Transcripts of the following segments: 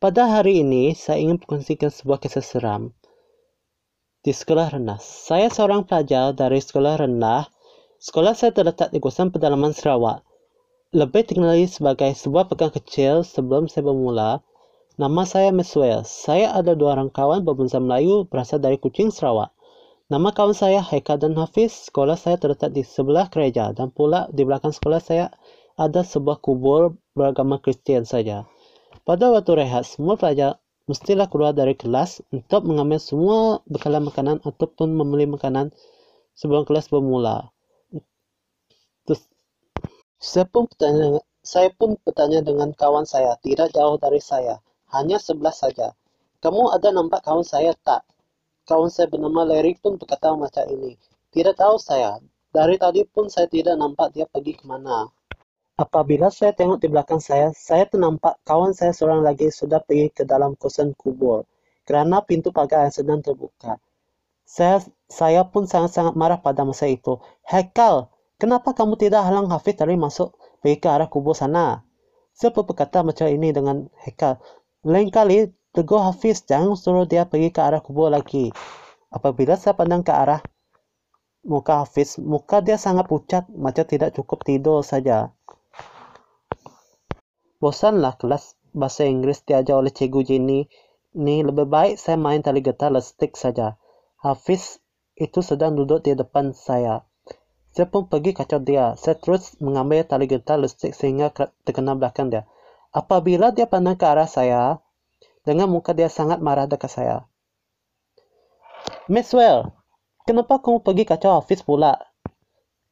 Pada hari ini, saya ingin berkongsikan sebuah kisah seram di sekolah rendah. Saya seorang pelajar dari sekolah rendah. Sekolah saya terletak di kawasan pedalaman Sarawak. Lebih dikenali sebagai sebuah pegang kecil sebelum saya bermula. Nama saya Meswell. Saya ada dua orang kawan berbangsa Melayu berasal dari Kuching, Sarawak. Nama kawan saya Haikal dan Hafiz. Sekolah saya terletak di sebelah gereja dan pula di belakang sekolah saya ada sebuah kubur beragama Kristian saja. Pada waktu rehat, semua pelajar mestilah keluar dari kelas untuk mengambil semua bekalan makanan ataupun membeli makanan sebelum kelas bermula. Terus, saya pun bertanya, saya pun bertanya dengan kawan saya, tidak jauh dari saya, hanya sebelah saja. Kamu ada nampak kawan saya tak? Kawan saya bernama Larry pun berkata macam ini. Tidak tahu saya. Dari tadi pun saya tidak nampak dia pergi ke mana. Apabila saya tengok di belakang saya, saya ternampak kawan saya seorang lagi sudah pergi ke dalam kosan kubur kerana pintu pagar yang sedang terbuka. Saya, saya pun sangat-sangat marah pada masa itu. Hekal, kenapa kamu tidak halang Hafiz dari masuk pergi ke arah kubur sana? Saya pun berkata macam ini dengan Hekal. Lain kali Tegur Hafiz jangan suruh dia pergi ke arah kubur lagi. Apabila saya pandang ke arah muka Hafiz, muka dia sangat pucat macam tidak cukup tidur saja. Bosanlah kelas bahasa Inggris diajar oleh Cikgu Jenny. Ni lebih baik saya main tali getar lestik saja. Hafiz itu sedang duduk di depan saya. Saya pun pergi kacau dia. Saya terus mengambil tali getar lestik sehingga terkena belakang dia. Apabila dia pandang ke arah saya, dengan muka dia sangat marah dekat saya. Maxwell, kenapa kamu pergi kacau Hafiz pula?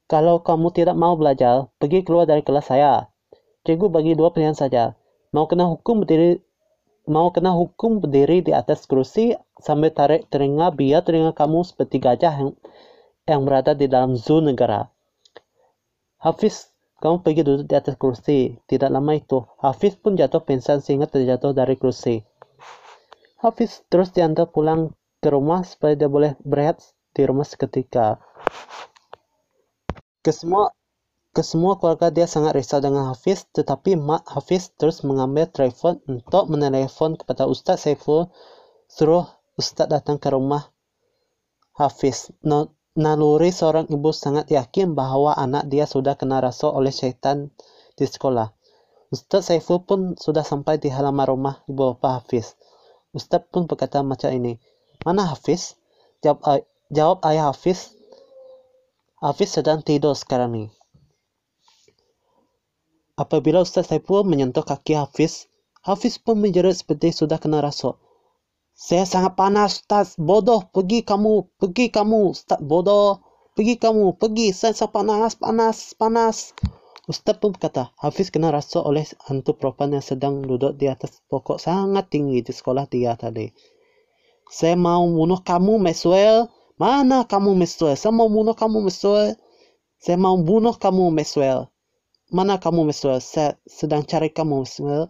Kalau kamu tidak mau belajar, pergi keluar dari kelas saya. Cikgu bagi dua pilihan saja. Mau kena hukum berdiri mau kena hukum berdiri di atas kursi sambil tarik telinga biar telinga kamu seperti gajah yang, yang berada di dalam zoo negara. Hafiz kamu pergi duduk di atas kursi. Tidak lama itu, Hafiz pun jatuh pingsan sehingga terjatuh dari kursi. Hafiz terus diantar pulang ke rumah supaya dia boleh berehat di rumah seketika. Kesemua kesemua keluarga dia sangat risau dengan Hafiz, tetapi mak Hafiz terus mengambil telefon untuk menelepon kepada Ustaz Saiful suruh Ustaz datang ke rumah Hafiz. Naluri seorang ibu sangat yakin bahawa anak dia sudah kena rasuah oleh syaitan di sekolah. Ustaz Saiful pun sudah sampai di halaman rumah ibu bapa Hafiz. Ustaz pun berkata macam ini. Mana Hafiz? Jawab, jawab ayah Hafiz. Hafiz sedang tidur sekarang ni. Apabila Ustaz Saiful menyentuh kaki Hafiz, Hafiz pun menjerit seperti sudah kena rasuk. Saya sangat panas, Ustaz. Bodoh, pergi kamu. Pergi kamu, Ustaz. Bodoh. Pergi kamu, pergi. Saya sangat panas, panas, panas. Ustaz pun berkata, Hafiz kena rasuk oleh hantu perempuan yang sedang duduk di atas pokok sangat tinggi di sekolah dia tadi. Saya mau bunuh kamu, Maxwell. Mana kamu, Maxwell? Saya mau bunuh kamu, Maxwell. Saya mau bunuh kamu, Maxwell. Mana kamu, Maxwell? Saya sedang cari kamu, Maxwell.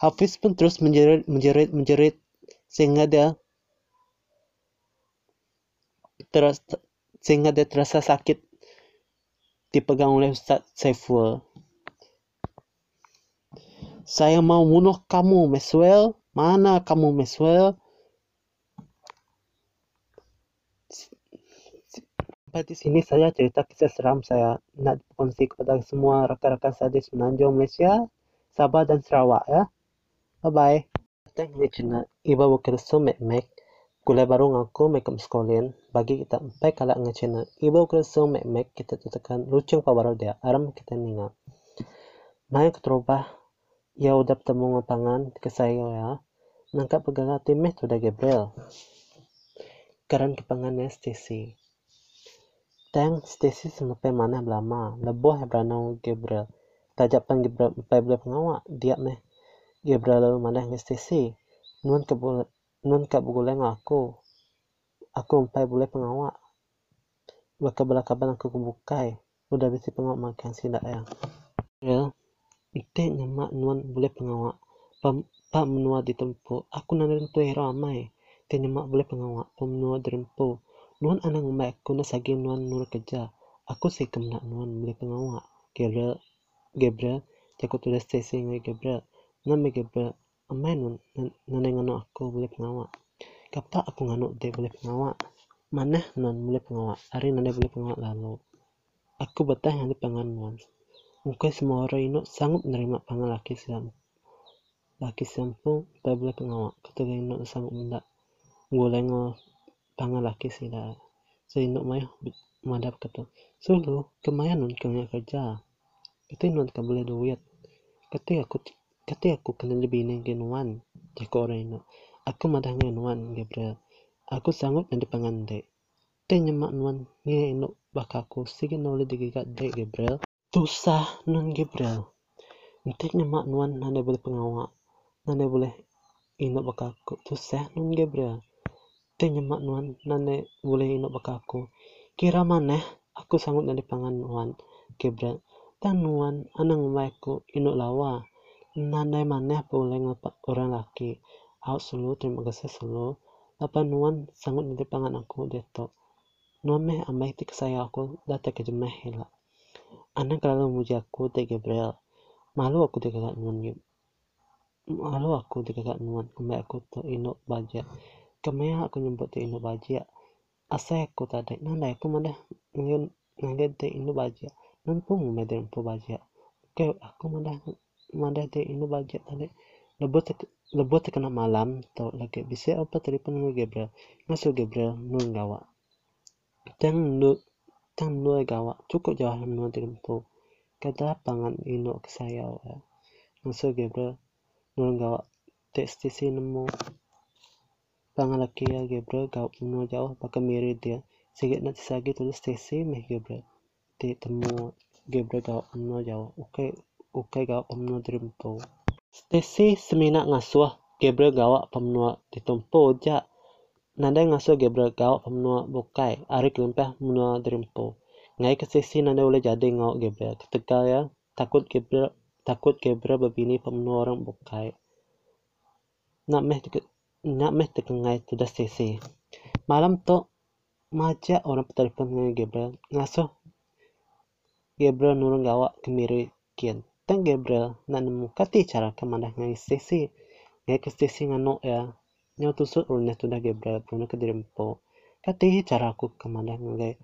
Hafiz pun terus menjerit, menjerit, menjerit sehingga dia terus sehingga dia terasa sakit dipegang oleh Ustaz Saiful. Saya mau bunuh kamu, Maxwell. Mana kamu, Maxwell? Sampai di sini saya cerita kisah seram saya nak kongsi kepada semua rakan-rakan saya di Semenanjung Malaysia, Sabah dan Sarawak ya. Bye bye. Thank you channel Iba Bukerso Mek Mek. Gulai baru ngaku makeup sekalian bagi kita empat kala nge channel Iba Bukerso Mek Mek kita tekan lucung baru dia aram kita ninga. Mai keterubah ya udah bertemu ngapangan ke saya ya. Nangkap pegang timeh tu dah Gabriel. Karan kepangannya Stacy. Tang Stacy sampai mana belama. Lebuh Hebranau Gabriel. Tajapan Gabriel empat boleh pengawak. Dia meh. Gabriel lalu mana nge Stacy. Nuan kebul Nuan kap boleh aku. Aku empat boleh pengawak. Baka belakaban aku kebukai. Udah bisa pengawak makan sidak ya. Ya. Ite nyamak nuan boleh pengawak. Pak menua di tempo. Aku nanti tu ramai. Te nyamak boleh pengawak. Pam menua. Nuan anang umat aku na sagi nuan nur kerja. Aku sih kemnak nuan boleh pengawak. Gabriel, Gabriel, jago tulis stasi dengan Gabriel. Nami Gabriel amai nun nane ngano aku boleh pengawak. Kapak aku ngano de boleh pengawak. Maneh non boleh pengawak. Hari nane boleh pengawak lalu. Aku betah yang pangan non. Mungkin semua orang ini sanggup menerima pangan laki siam. Laki siam pun boleh pengawak. Ketika ini sanggup mendak. Nguleng pangan laki sila. So ini mai madap kata. Sulu kemayan nun kena kerja. Ketika non boleh duit. Ketika aku kati aku kena lebih ning ginuan jako orang ino aku madah nuan Gabriel. Aku sanggup nanti pangande te nyemak nuan nge ino bakaku sige nole digigat de Gabriel. Tusah non Gabriel. Nanti nyemak nuan nane boleh pengawak. Nane boleh ino bakaku tusah non Gabriel te nyemak nuan nane boleh ino bakaku kira maneh aku sanggup nanti pangan nuan Gabriel tan nuan anang ku ino lawa Nandai maneh boleh orang laki. Out selalu, terima kasih selalu. Apa nuan sangat nanti pangan aku deto. Nuan meh amai tik saya aku data ke jemeh hela. Anak kalau muji aku te Gabriel. Malu aku te nuan gitu. Malu aku te nuan. Kemai aku to ino baja. Kemai aku nyebut te ino baja. Asai aku tadi. Nandai aku mana ngeliat te ino baja. Nampu mu medem po baja. Oke, aku mana Manda te inu budget tadi lebut lebut kena malam tau lagi bisa apa telepon ngu Gabriel masuk Gabriel nu gawa tang nu tang nu gawa cukup jauh nu tempo kada pangan inu ke saya ya. masuk Gabriel nu gawa te stisi nemu nu jauh pakai mirip dia sikit nanti sagi tulis stisi meh Gabriel te temu nu jauh oke okay ukai gawa pemnua dirimpo. Stacy semina ngasuh Gabriel gawa pemnua ditumpo ja. Nanda ngasuh Gabriel gawa pemnua bukai. Ari kelimpah menua dirimpo. Ngai ke Stacy nanda boleh jadi ngau Gabriel. Ketika ya takut Gabriel takut Gabriel berbini pemnua orang bukai. Nak meh nak tu dah Stacy. Malam tu maja orang dengan Gabriel. Ngasuh Gabriel nurung gawa kemiri kian. Tang Gabriel na nemu kati cara ke mana ngai Stacy ngai ke Stacy ngano ya. Nyaw tusuk rune tu dah Gabriel rune ke dirimpo kati cara aku ke mana ngai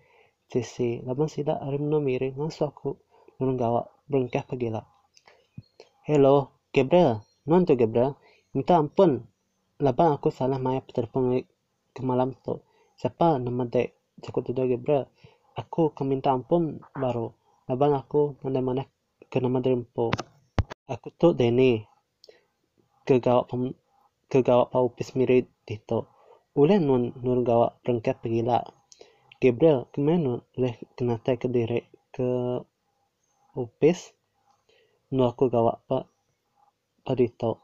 Stacy laban sida arim no miri ngaso aku nurung gawa berengkah pagila hello Gabriel. Non tu Gabriel. Minta ampun laban aku salah maya telepon ke malam tu. Siapa? Nama dek jago tu dah Gabriel? Aku keminta ampun baru. Laban aku mana-mana ke nama po aku tu deni ke gawak pem ke gawak pau pis mirit dito ulen nun nur gawak perangkat pegila Gabriel ke mana leh kena tay ke dire ke upis nu aku gawak pa pa dito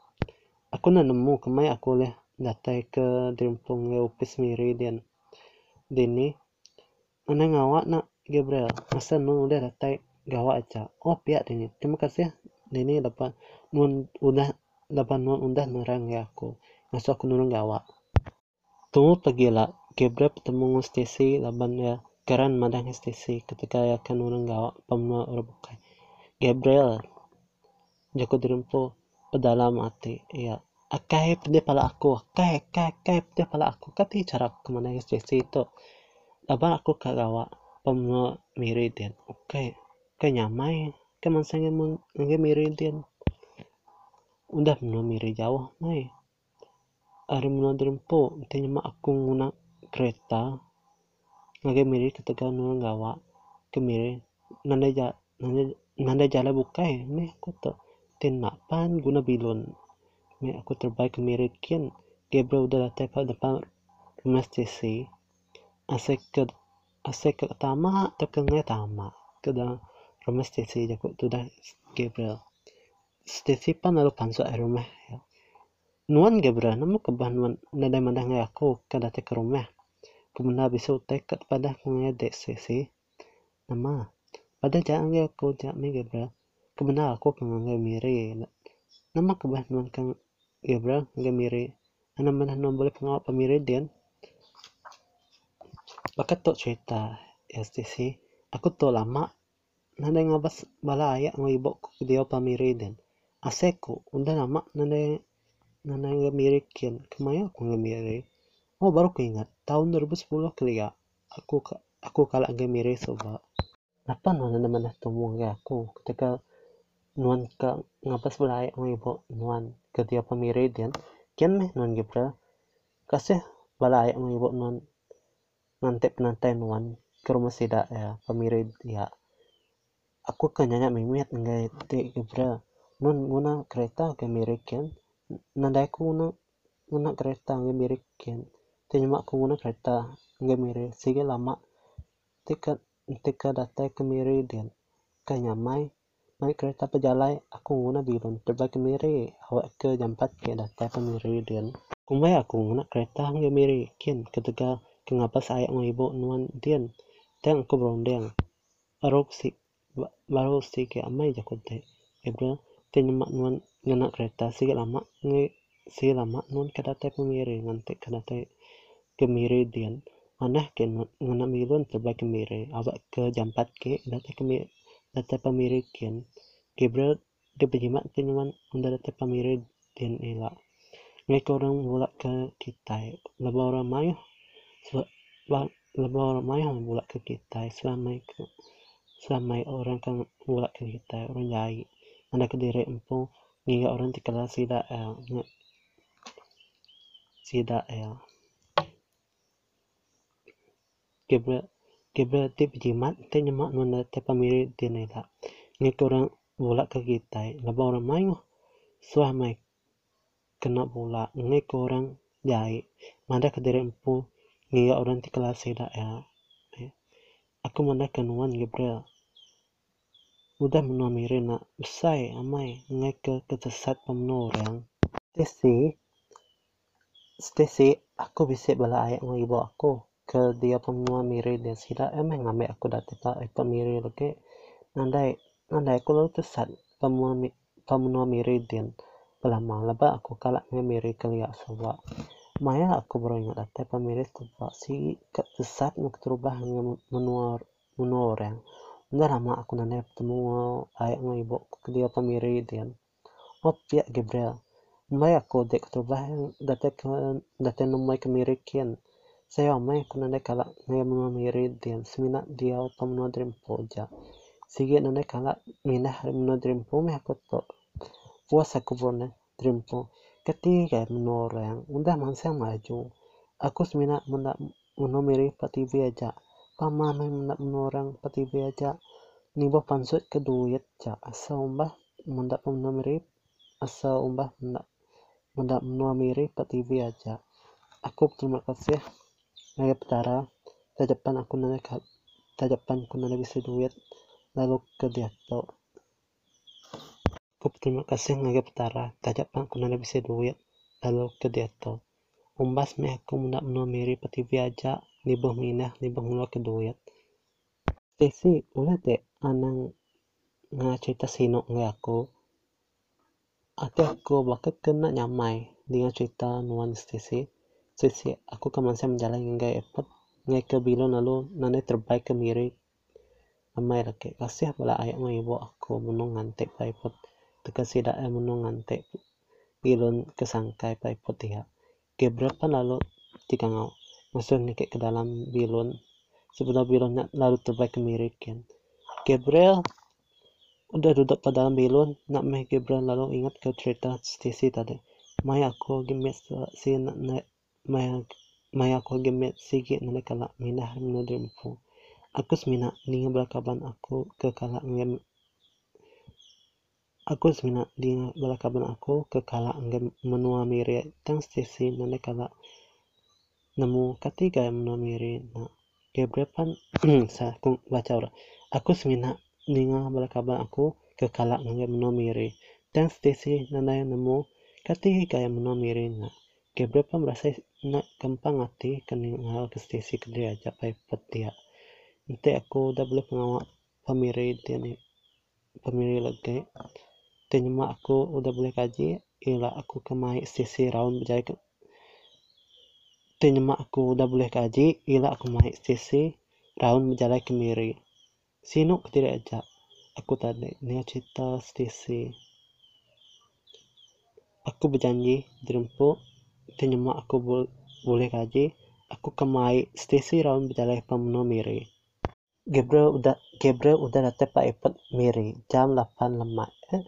aku nemu kemai aku leh datai ke dirimpung le upis miri dan dini ana ngawak na Gabriel? Masa nu udah datai gawa aja. Oh pihak ini terima kasih ini dapat nun udah dapat nun undah nerang ya aku. Masuk aku nurung gawa tunggu pagi lah. Gabriel ketemu Stacy laban ya karan madang Stacy ketika ya kan nurung pemna orang bukai Gabriel jago dirimpo pedalam hati. Ya akai pede pala aku. Akai akai akai pede pala aku. Kati cara ke mana Stacy itu. Laban aku kagawa pemna miri dan oke okay kanya mai kaman sange mun nge miri dian. Udah no miri jauh mai. Ari mun po tanya ma aku nguna kereta. Ngage miri ketika nu gawa ke miri. Nanda ja nanda nanda jala bukai me aku to tin pan guna bilun. Me aku terbaik ke miri kian. Dia udah datang ke depan rumah stasi asek ke asek ke tama terkengai tama ke rumah Stacy jago tu dah Gabriel. Stacy pan lalu pansu air rumah ya. nuan Gabriel namu kebah nuan nada mandah ngai aku kada te ke rumah. Ke mana bisa kat pada ngai dek nama. Pada jangan aku jangan Gabriel ke mana aku pengangai miri nama kebah nuan kang Gabriel ngai miri ana mana nuan boleh pengawal pemiri dia Bakat tok cerita ya Stacy aku tu lama nada ngabas balaya ng ibok dia pamiriden aseku udah lama nanda nanda ngemiri kian. Ke mana aku ngemiri oh baru aku ingat tahun 2010 kali ya aku aku kalah ngemiri soba apa nanda mana temu aku? Ketika nuan ka ngapas belai ang ibo nuan ke dia pemiri dian. Kian meh nuan gebra kasih balai ang ibo nuan nanti penantai nuan ke rumah ya pemiri ya aku kan nyanyi mimit ngai te gebra non guna kereta ke miriken nandai ku guna guna kereta ngai miriken te nyama ku guna kereta ngai miri sige lama tika tika datai ke miri den kanyamai naik kereta pejalai aku guna bilon terba ke miri awak ke ke datai ke miri den kumai aku guna kereta ngai miri. Ken ketika kengapa saya ibu nuan den teng aku berondeng. Arok si baru si ke amai jakote ebra tenyemak nuan ngana kereta si lama nge si lama nuan kadate pemiri. Ngante kadate kemiri dian. Manah ke ngana milun terbaik kemiri. Awak ke jampat ke date kemiri date pemiri ken kebra de penyemak tenyeman unda date pemiri dian ela. Ngai orang bola ke kita lebih orang mayu lebih orang mayu bola ke kita selama ke selama orang kan bola ke kita orang jai anda ke diri empu ngiga orang di kelas sida el sida el kebra kebra tip jimat te nyemak nuna te pamiri dinela ngi orang bola ke kita laba orang mayu suah mai kena bola ngi orang jai. Manda ke diri empu ngiga orang di kelas sida el aku mana kenuan Gabriel udah menomiri na usai amai. Ngeke kesesat pemnorang Stacy Stacy aku bisa bala ayat ng ibu aku ke dia pemua miri dia sida emang ngambil aku dati pa ipa miri lagi nandai tesat laba aku kalak miri kelia sawa maya aku baru ingat dati pemiri tuh si kesesat nuk terubah menua menua orang. Udah lama aku nanya ketemu ayah ng ibu dia pemiri dia. Oh pihak Gabriel. Mai aku dek terubah date date numai kemiri kian saya mai aku nanya kala miri dia semina dia pemno dream poja sige nanya kala minah mno dream po me aku to puas aku borne dream po ketiga menorang udah mansa maju aku semina mena menomiri pati aja. Pamamay orang pati beja nibo pansut keduyet ca asa umbah munda pamnamirip asa munda pati patibi aja. Aku terima kasih Naya petara. Tajapan aku nana tajapan aku nana bisa duit. Lalu ke diato aku terima kasih Naya petara. Tajapan aku nana bisa duit. Lalu ke diato umbas me aku munda pati patibi aja libong minah libong lo keduyat Stacy ulah te anang cerita sino nga ako ate aku bakit kena nyamai. Dengan cerita nuan Stacy Stacy aku kaman saya menjalani hingga epot ngai ke bilo lalu nane terbaik ke miri amai laki kasih bala ayat mo ibu aku menung ngantek paipot teka sida ay menung ngantek bilon kesangkai paipot dia keberapa lalu tiga ngau masuk ke dalam bilon sebenarnya bilonnya lalu terbaik kemirikan Gabriel udah duduk pada dalam bilon nak meh Gabriel lalu ingat ke cerita Stacy tadi. Maya aku gemet si nak Maya Maya aku gemet sigi nak kala minah menadrimpu aku semina ninga belakaban aku ke kala ngem aku semina ninga belakaban aku ke kala ngem menua miri tang Stacy nak kala nemu ketiga yang menomiri na gebrepan sa kung baca ora. Aku semina ninga balakaban aku ke kalak nga menomiri dan stesi nana yang nemu ketiga yang menomiri na gebrepan merasa na gampang hati keningal ke stesi ke dia aja pai petia nanti aku udah boleh pengawal pemiri dia nih pemiri lagi ternyata aku udah boleh kaji ila aku kemai stesi round berjaya Tenyemak aku udah boleh kaji, ila aku main sisi, raun menjalai kemiri. Sino tidak aja. Aku tadi, ni cerita stisi. aku berjanji dirempuk tenyemak aku boleh kaji. Aku kemai stesi raun berjalan pemenuh miri. Gabriel udah Gabriel udah datang pak ipot miri. Jam 8 lemai eh,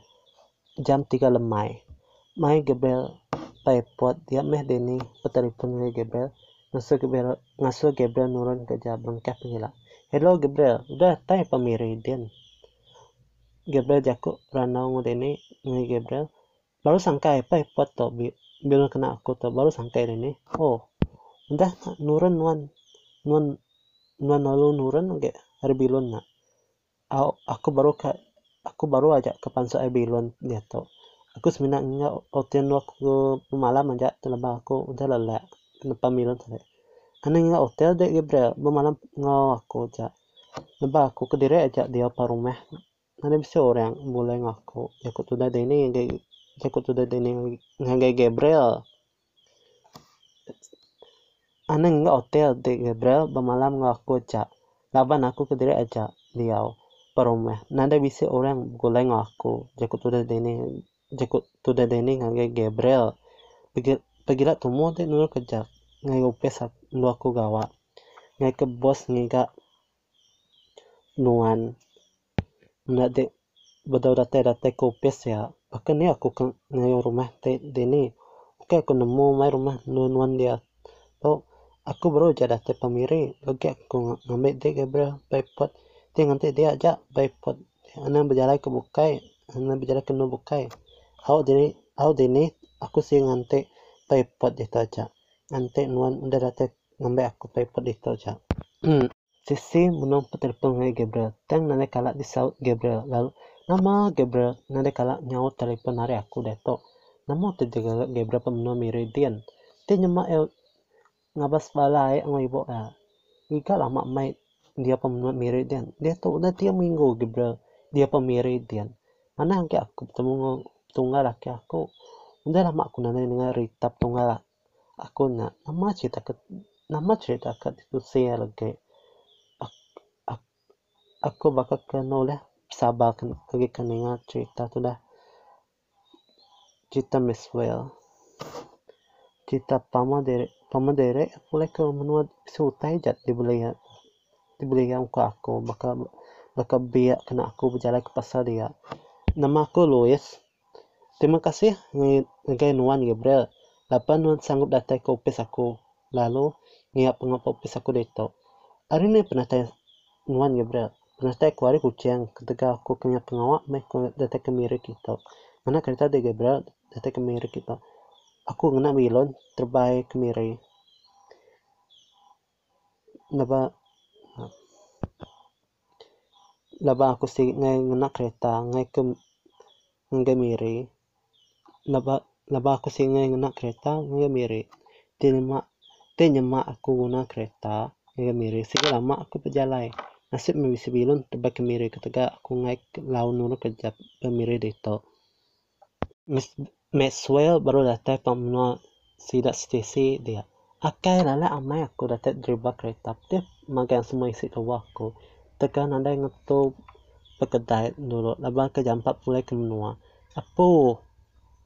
jam 3 lemai mai Gabriel pak ipot dia meh deni petelepon Gabriel. Ngasuh Gabriel ngasuh Gabriel nurun ke jam bengkak pengila. Hello Gabriel udah datang pemiri din Gabriel jaku ranau ngudeni ngai Gabriel. Baru sangka apa ipot to bilang kena aku tuh baru sampai ini oh udah nurun nuan. Nuan nuan lalu nurun oke. Hari bilun nak aku baru ke aku baru aja ke pansel air bilun dia tuh aku sebenarnya enggak hotel waktu malam aja terlebih aku udah lelah kenapa milun tadi. Aneh enggak hotel deh Gabriel malam ngau aku aja. Lebih aku ke diri aja dia apa rumah. Bisa orang boleh ngaku ya aku tuh ini Jacob tuh dari ngagai Gabriel. Aneh nggak hotel di Gabriel bermalam nggak aku cak. Laban aku ke diri aja dia perumah nada bisa orang goleng aku. Jacob tuh dari ini Jacob tuh dari ini ngagai Gabriel. Pergi tuh deh nurut kerja ngai upes lu aku gawa. Ngai ke bos ngai nuan. Nggak dek betul data data kopes ya bahkan ni aku kan ngayo rumah deni oke aku nemu mai rumah nuan dia. To aku baru jadi te pemiri. Lagi aku ngambil dia Gabriel bypod dia nanti dia aja bypod anak berjalan ke bukai. Anak berjalan ke nu bukai. Au dini au dini aku sih ngante bypod itu aja. Nanti nuan udah datang ngambil aku bypod itu aja. Sisi menung telepon Gabriel. Teng nane kalak di saut Gabriel. Lalu nama Gabriel nade kala nyaut telepon hari aku deto namo te jaga Gabriel pemno meridian te nyema el ngabas balai ang ibo ya ika lama mai dia pemno meridian dia tuh udah tiap minggu Gabriel. Dia pemiridian mana angke aku ketemu tunggal laki aku? Udah lama aku nanya dengan ritap tunggal aku na nama cerita ke nama cerita ke itu saya lagi aku, bakal kenal lah sabar lagi kena ingat cerita tu dah. Cerita Miss Well cerita pama dere boleh ke menua sutai jat di boleh yang aku aku bakal bakal biak kena aku berjalan ke pasar dia. Nama aku Louis terima kasih ngai nuan Gabriel. Lapan nuan sanggup datang ke ofis aku. Lalu ngiap pengapa ofis aku deto hari ini pernah tanya nuan Gabriel Aku punya pengawak meh data kemiri kita. Mana kereta de Gabriel data kemiri kita. Aku ngena bilon terbaik kemiri. Naba laba aku si ngai ngena kereta ngai ke ngai miri. Laba laba aku si ngai ngena kereta ngai miri. Tinema tinema aku guna kereta ngai miri. Sehingga lama aku berjalan nasib mi bisa bilon tebak kemiri ketika aku naik laun nuru kerja pemiri dito Miss Maxwell baru datang pemno sidak stesi dia. Akai lala amai aku datang dribble kereta dia magang semua isi tawa aku. Tekan anda ngetu pekedai dulu labang ke jam 4 mulai ke menua. Apa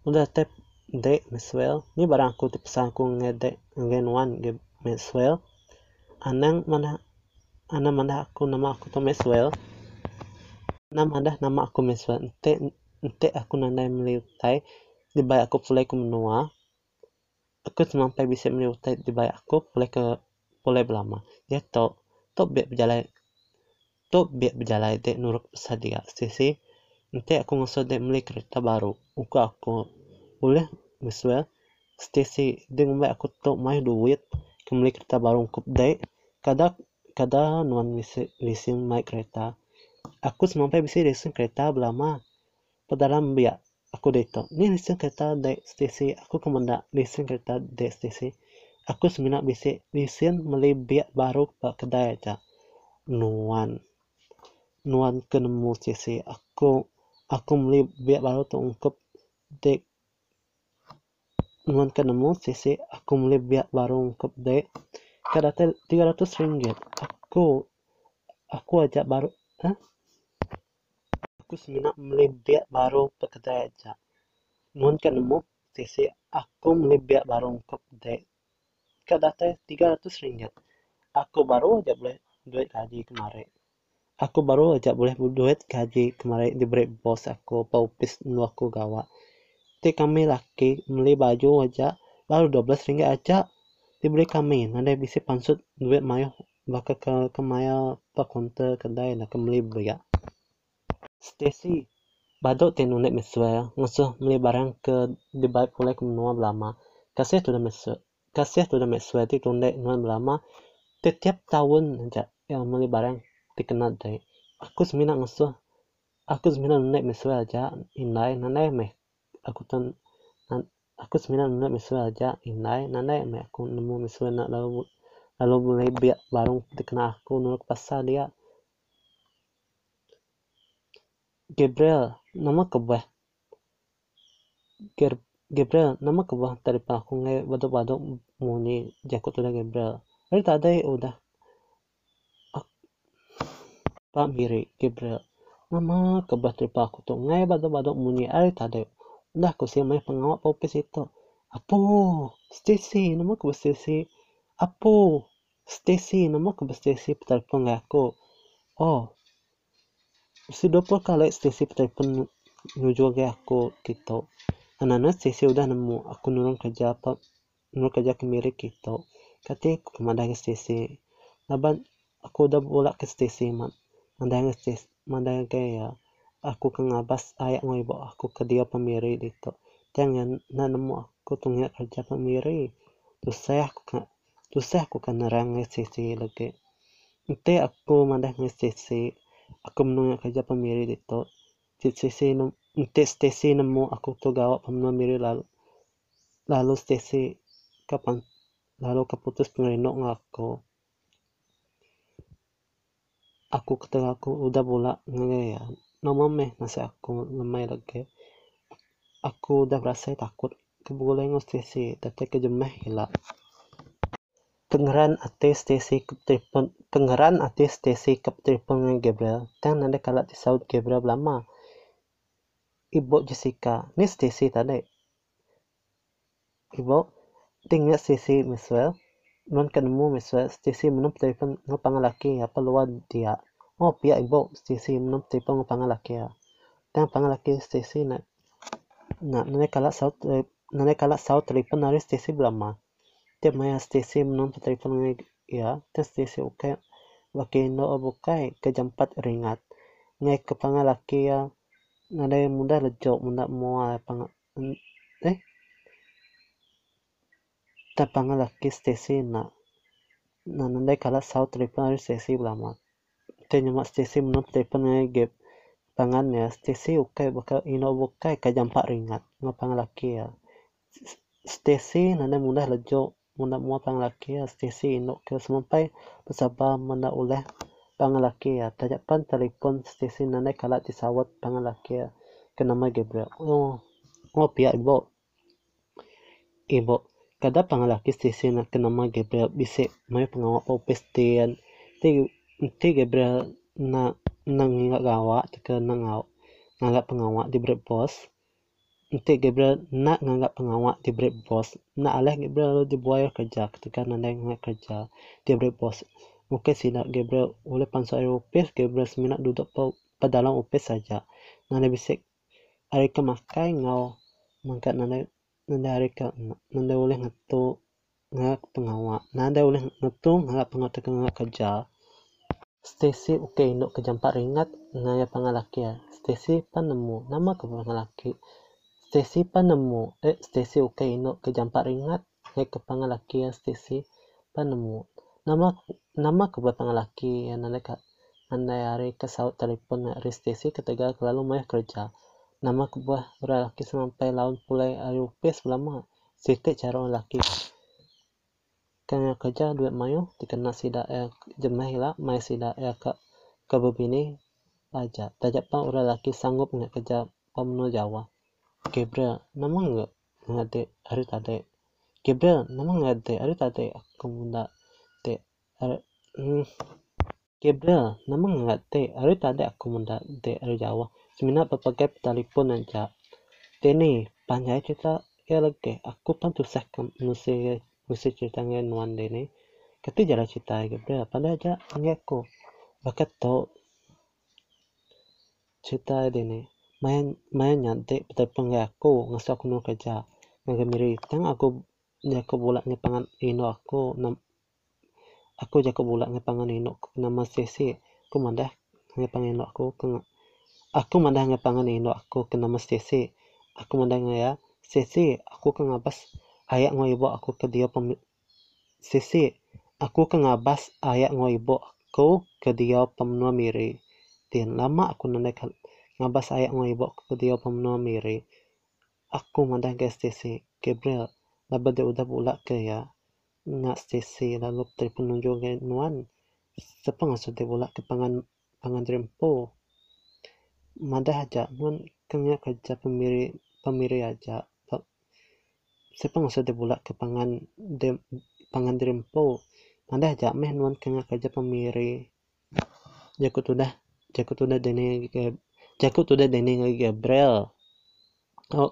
udah datang dek Maxwell ini barang aku dipesan aku ngedek ngenuan Maxwell anang mana ana manda aku nama aku to Meswell nama anda nama aku Meswell ente ente aku nandai meliutai di bayi aku pulai ke menua. Aku sampai bisa meliutai di bayi aku pulai ke pulai belama. Ya to to biar berjalan to biar berjalan dek nurut sadia sisi ente aku ngusut dek beli kereta baru. Aku aku boleh Meswell stesi dengan baik aku to main duit kembali kereta baru untuk dek. Kadang kada nuan leasing mai kereta. Aku semampai bisa leasing kereta belama. Pedalam biak aku deto. Ni leasing kereta de stesi. Aku kemanda leasing kereta de stesi. Aku seminat bisa meli biak baru ke kedai aja. Nuan. Nuan kenemu stesi. Aku aku meli biak baru tu ungkap de nuan kenemu stesi. Aku meli biak baru ungkap de kada tiga ratus ringgit. Aku aku ajak baru Hah? aku seminat beli biak baru pekedai aja. Nuan kan nemu Stacy aku beli biak baru dek ke data tiga ratus ringgit. Aku baru aja boleh duit gaji kemarin aku baru aja boleh duit gaji kemarin diberi bos aku paupis nu aku gawa. Ti kami laki beli baju aja baru 12 ringgit aja diberi kami nanti bisa pansut duit mayo bakal ke ke maya pak counter kedai nak beli biak Stacy badok te nunek mesue ngasuh beli barang ke di baik pulai ke menua belama. Kasih tu dah mesue kasih tu dah mesue ti tunek nuan belama. Setiap tahun aja yang beli barang dikenal deh aku semina ngasuh aku semina nunek mesue aja inai nanai meh aku tan aku semina nunek mesue aja inai nanai meh aku nemu mesue nak lalu lalu mulai biak barang dikenal aku nurut pasar dia Gabriel nama kebah Gabriel nama kebah dari aku ngai badok badok muni jakut udah Gabriel Hari tadi udah Pak Miri Gabriel nama kebah dari aku tuh ngai badok badok muni hari tadi udah aku sih main pengawal popis itu. Apa Stacy nama kebah Stacy apa Stacy nama kebah Stacy telepon aku. Oh. Sudah berapa kali Stacy telepon menuju ke aku gitu. Anak-anak Stacy udah nemu. Aku nurun kerja apa nurun kerja ke mirip gitu. Aku ke mana Stacy Laban aku udah bolak ke Stacy man mandang Stacy mandang ya aku ke ngabas ayat ibu aku ke dia pemiri gitu jangan na nemu aku tunggu kerja terus saya aku kan terus saya aku kan nerang Stacy lagi. Nanti aku mandang Stacy aku menunggu kerja pemiri itu Stacy nanti Stacy nemu aku tuh gawat pemiri lalu lalu Stacy kapan lalu keputus pengerenok ngaku aku. Ketika aku udah bola ya nama meh nasi aku lemai lagi aku udah merasa takut keboleh Stacy tapi kejemeh hilang Pengeran ate Stacy telepon pengeran ate Stacy ke telepon dengan Gabriel dan nanti kalau disaut Gabriel lama ibu Jessica ini Stacy tadi ibu tinggal Stacy Maxwell non ketemu Maxwell Stacy menum telepon ngapang laki apa luar dia oh ibu Stacy menum telepon ngapang laki ya dan pang laki Stacy nak nak nanti kalau saut nanti kalau saut telepon dari Stacy lama Te maya Stacy menang telefon ya, te Stacy ukai wakino obukai kejampat ringat. Ngai kepangalaki ya, nada muda lejo muda mua pang eh ta pangalaki Stacy na na nanda kala sau telefon dari Stacy belama. Te nyama Stacy menang telefon ngai gap pangan ya Stacy ukai bakal ino bukai kejampat ringat ngapangalaki ya. Stacy nanda mudah lejo muna mua panglaki ya Stacy ino ke sampai bersabah mana oleh panglaki ya. Tajak pan telepon Stacy nane kalat disawat panglaki ya ke nama Gabriel. Oh oh pihak ibu. Ibu kada panglaki Stacy na ke nama Gabriel bisa mai pengawal popestian ti ti Gabriel na nang ingat gawa ke nang ngawak pengawal di bos Nanti Gabriel nak nganggap pengawak di break bos. Nak alih Gabriel dibuai kerja ketika nanda nganggap kerja di break bos. Mungkin sinak Gabriel oleh pansu air upis, Gabriel seminat duduk pada dalam upis saja. Nanda bisik hari ke makai ngau mangkat nanda nanda hari ke nanda boleh ngatu nganggap pengawak. Nanda boleh ngatu nganggap pengawak tekan nganggap kerja. Stacy okay, induk kejampak ringat ngaya pangalaki ya. Stacy panemu nama ke pangalaki. Stacy panemu eh Stacy ukai ino kejampak ringat ke kepangalaki ya Stacy panemu nama nama kebuat pangalaki yang nanda ka nanda hari ke saut telepon hari Stacy ketika lalu mai kerja nama kebuah laki sampai laun pulai hari upes lama sikit cara laki kena kerja duit mayu dikena sida eh jemah hilang mai sida eh ke ke bebini aja tajak pang orang laki sanggup nggak kerja pemenuh Jawa. Gabriel nama nggak? Ngade hari tadi Gabriel nama ngade hari tadi aku munda te hmm. Gabriel nama ngade hari tadi aku munda te hari Jawa. Semina papakai telepon aja. Teni panjai cerita ya lagi aku pan tusah ke ngen nuan dene kati jara cerita Gabriel pada aja aku. Bakat tau cerita dene main main nyante petepeng aku. Ngasa aku nu kerja. Ngaga miri tang aku aku bulat ngepangan ino aku. Nam aku jako bulat ngepangan ino nama sesi. Aku mandah ngepangan ino aku. Aku mandah ngepangan ino aku. Ke nama sesi. Aku mandah ya. Sisi, aku ke ngabas ayak ngo ibu aku ke dia pem Sisi, aku ke ngabas ayak ngo ibu aku ke dia pemnua miri. Tian lama aku nanda ngabas ayak ngo ibu aku ke dia pemnua miri. Aku mandah ke Sisi, Gabriel, laba de udah pula ke ya. Nggak Sisi lalu dari penunjuk nuan. Sepang asu de pula ke pangan pangan rempo. Mandah aja nuan kenya kerja pemiri pemiri aja sepang de bulak ke pangan de pangan drempo mandah ja meh nuan kenga kerja pemiri. Jaku tudah jaku tudah dene jaku tudah dene Gabriel oh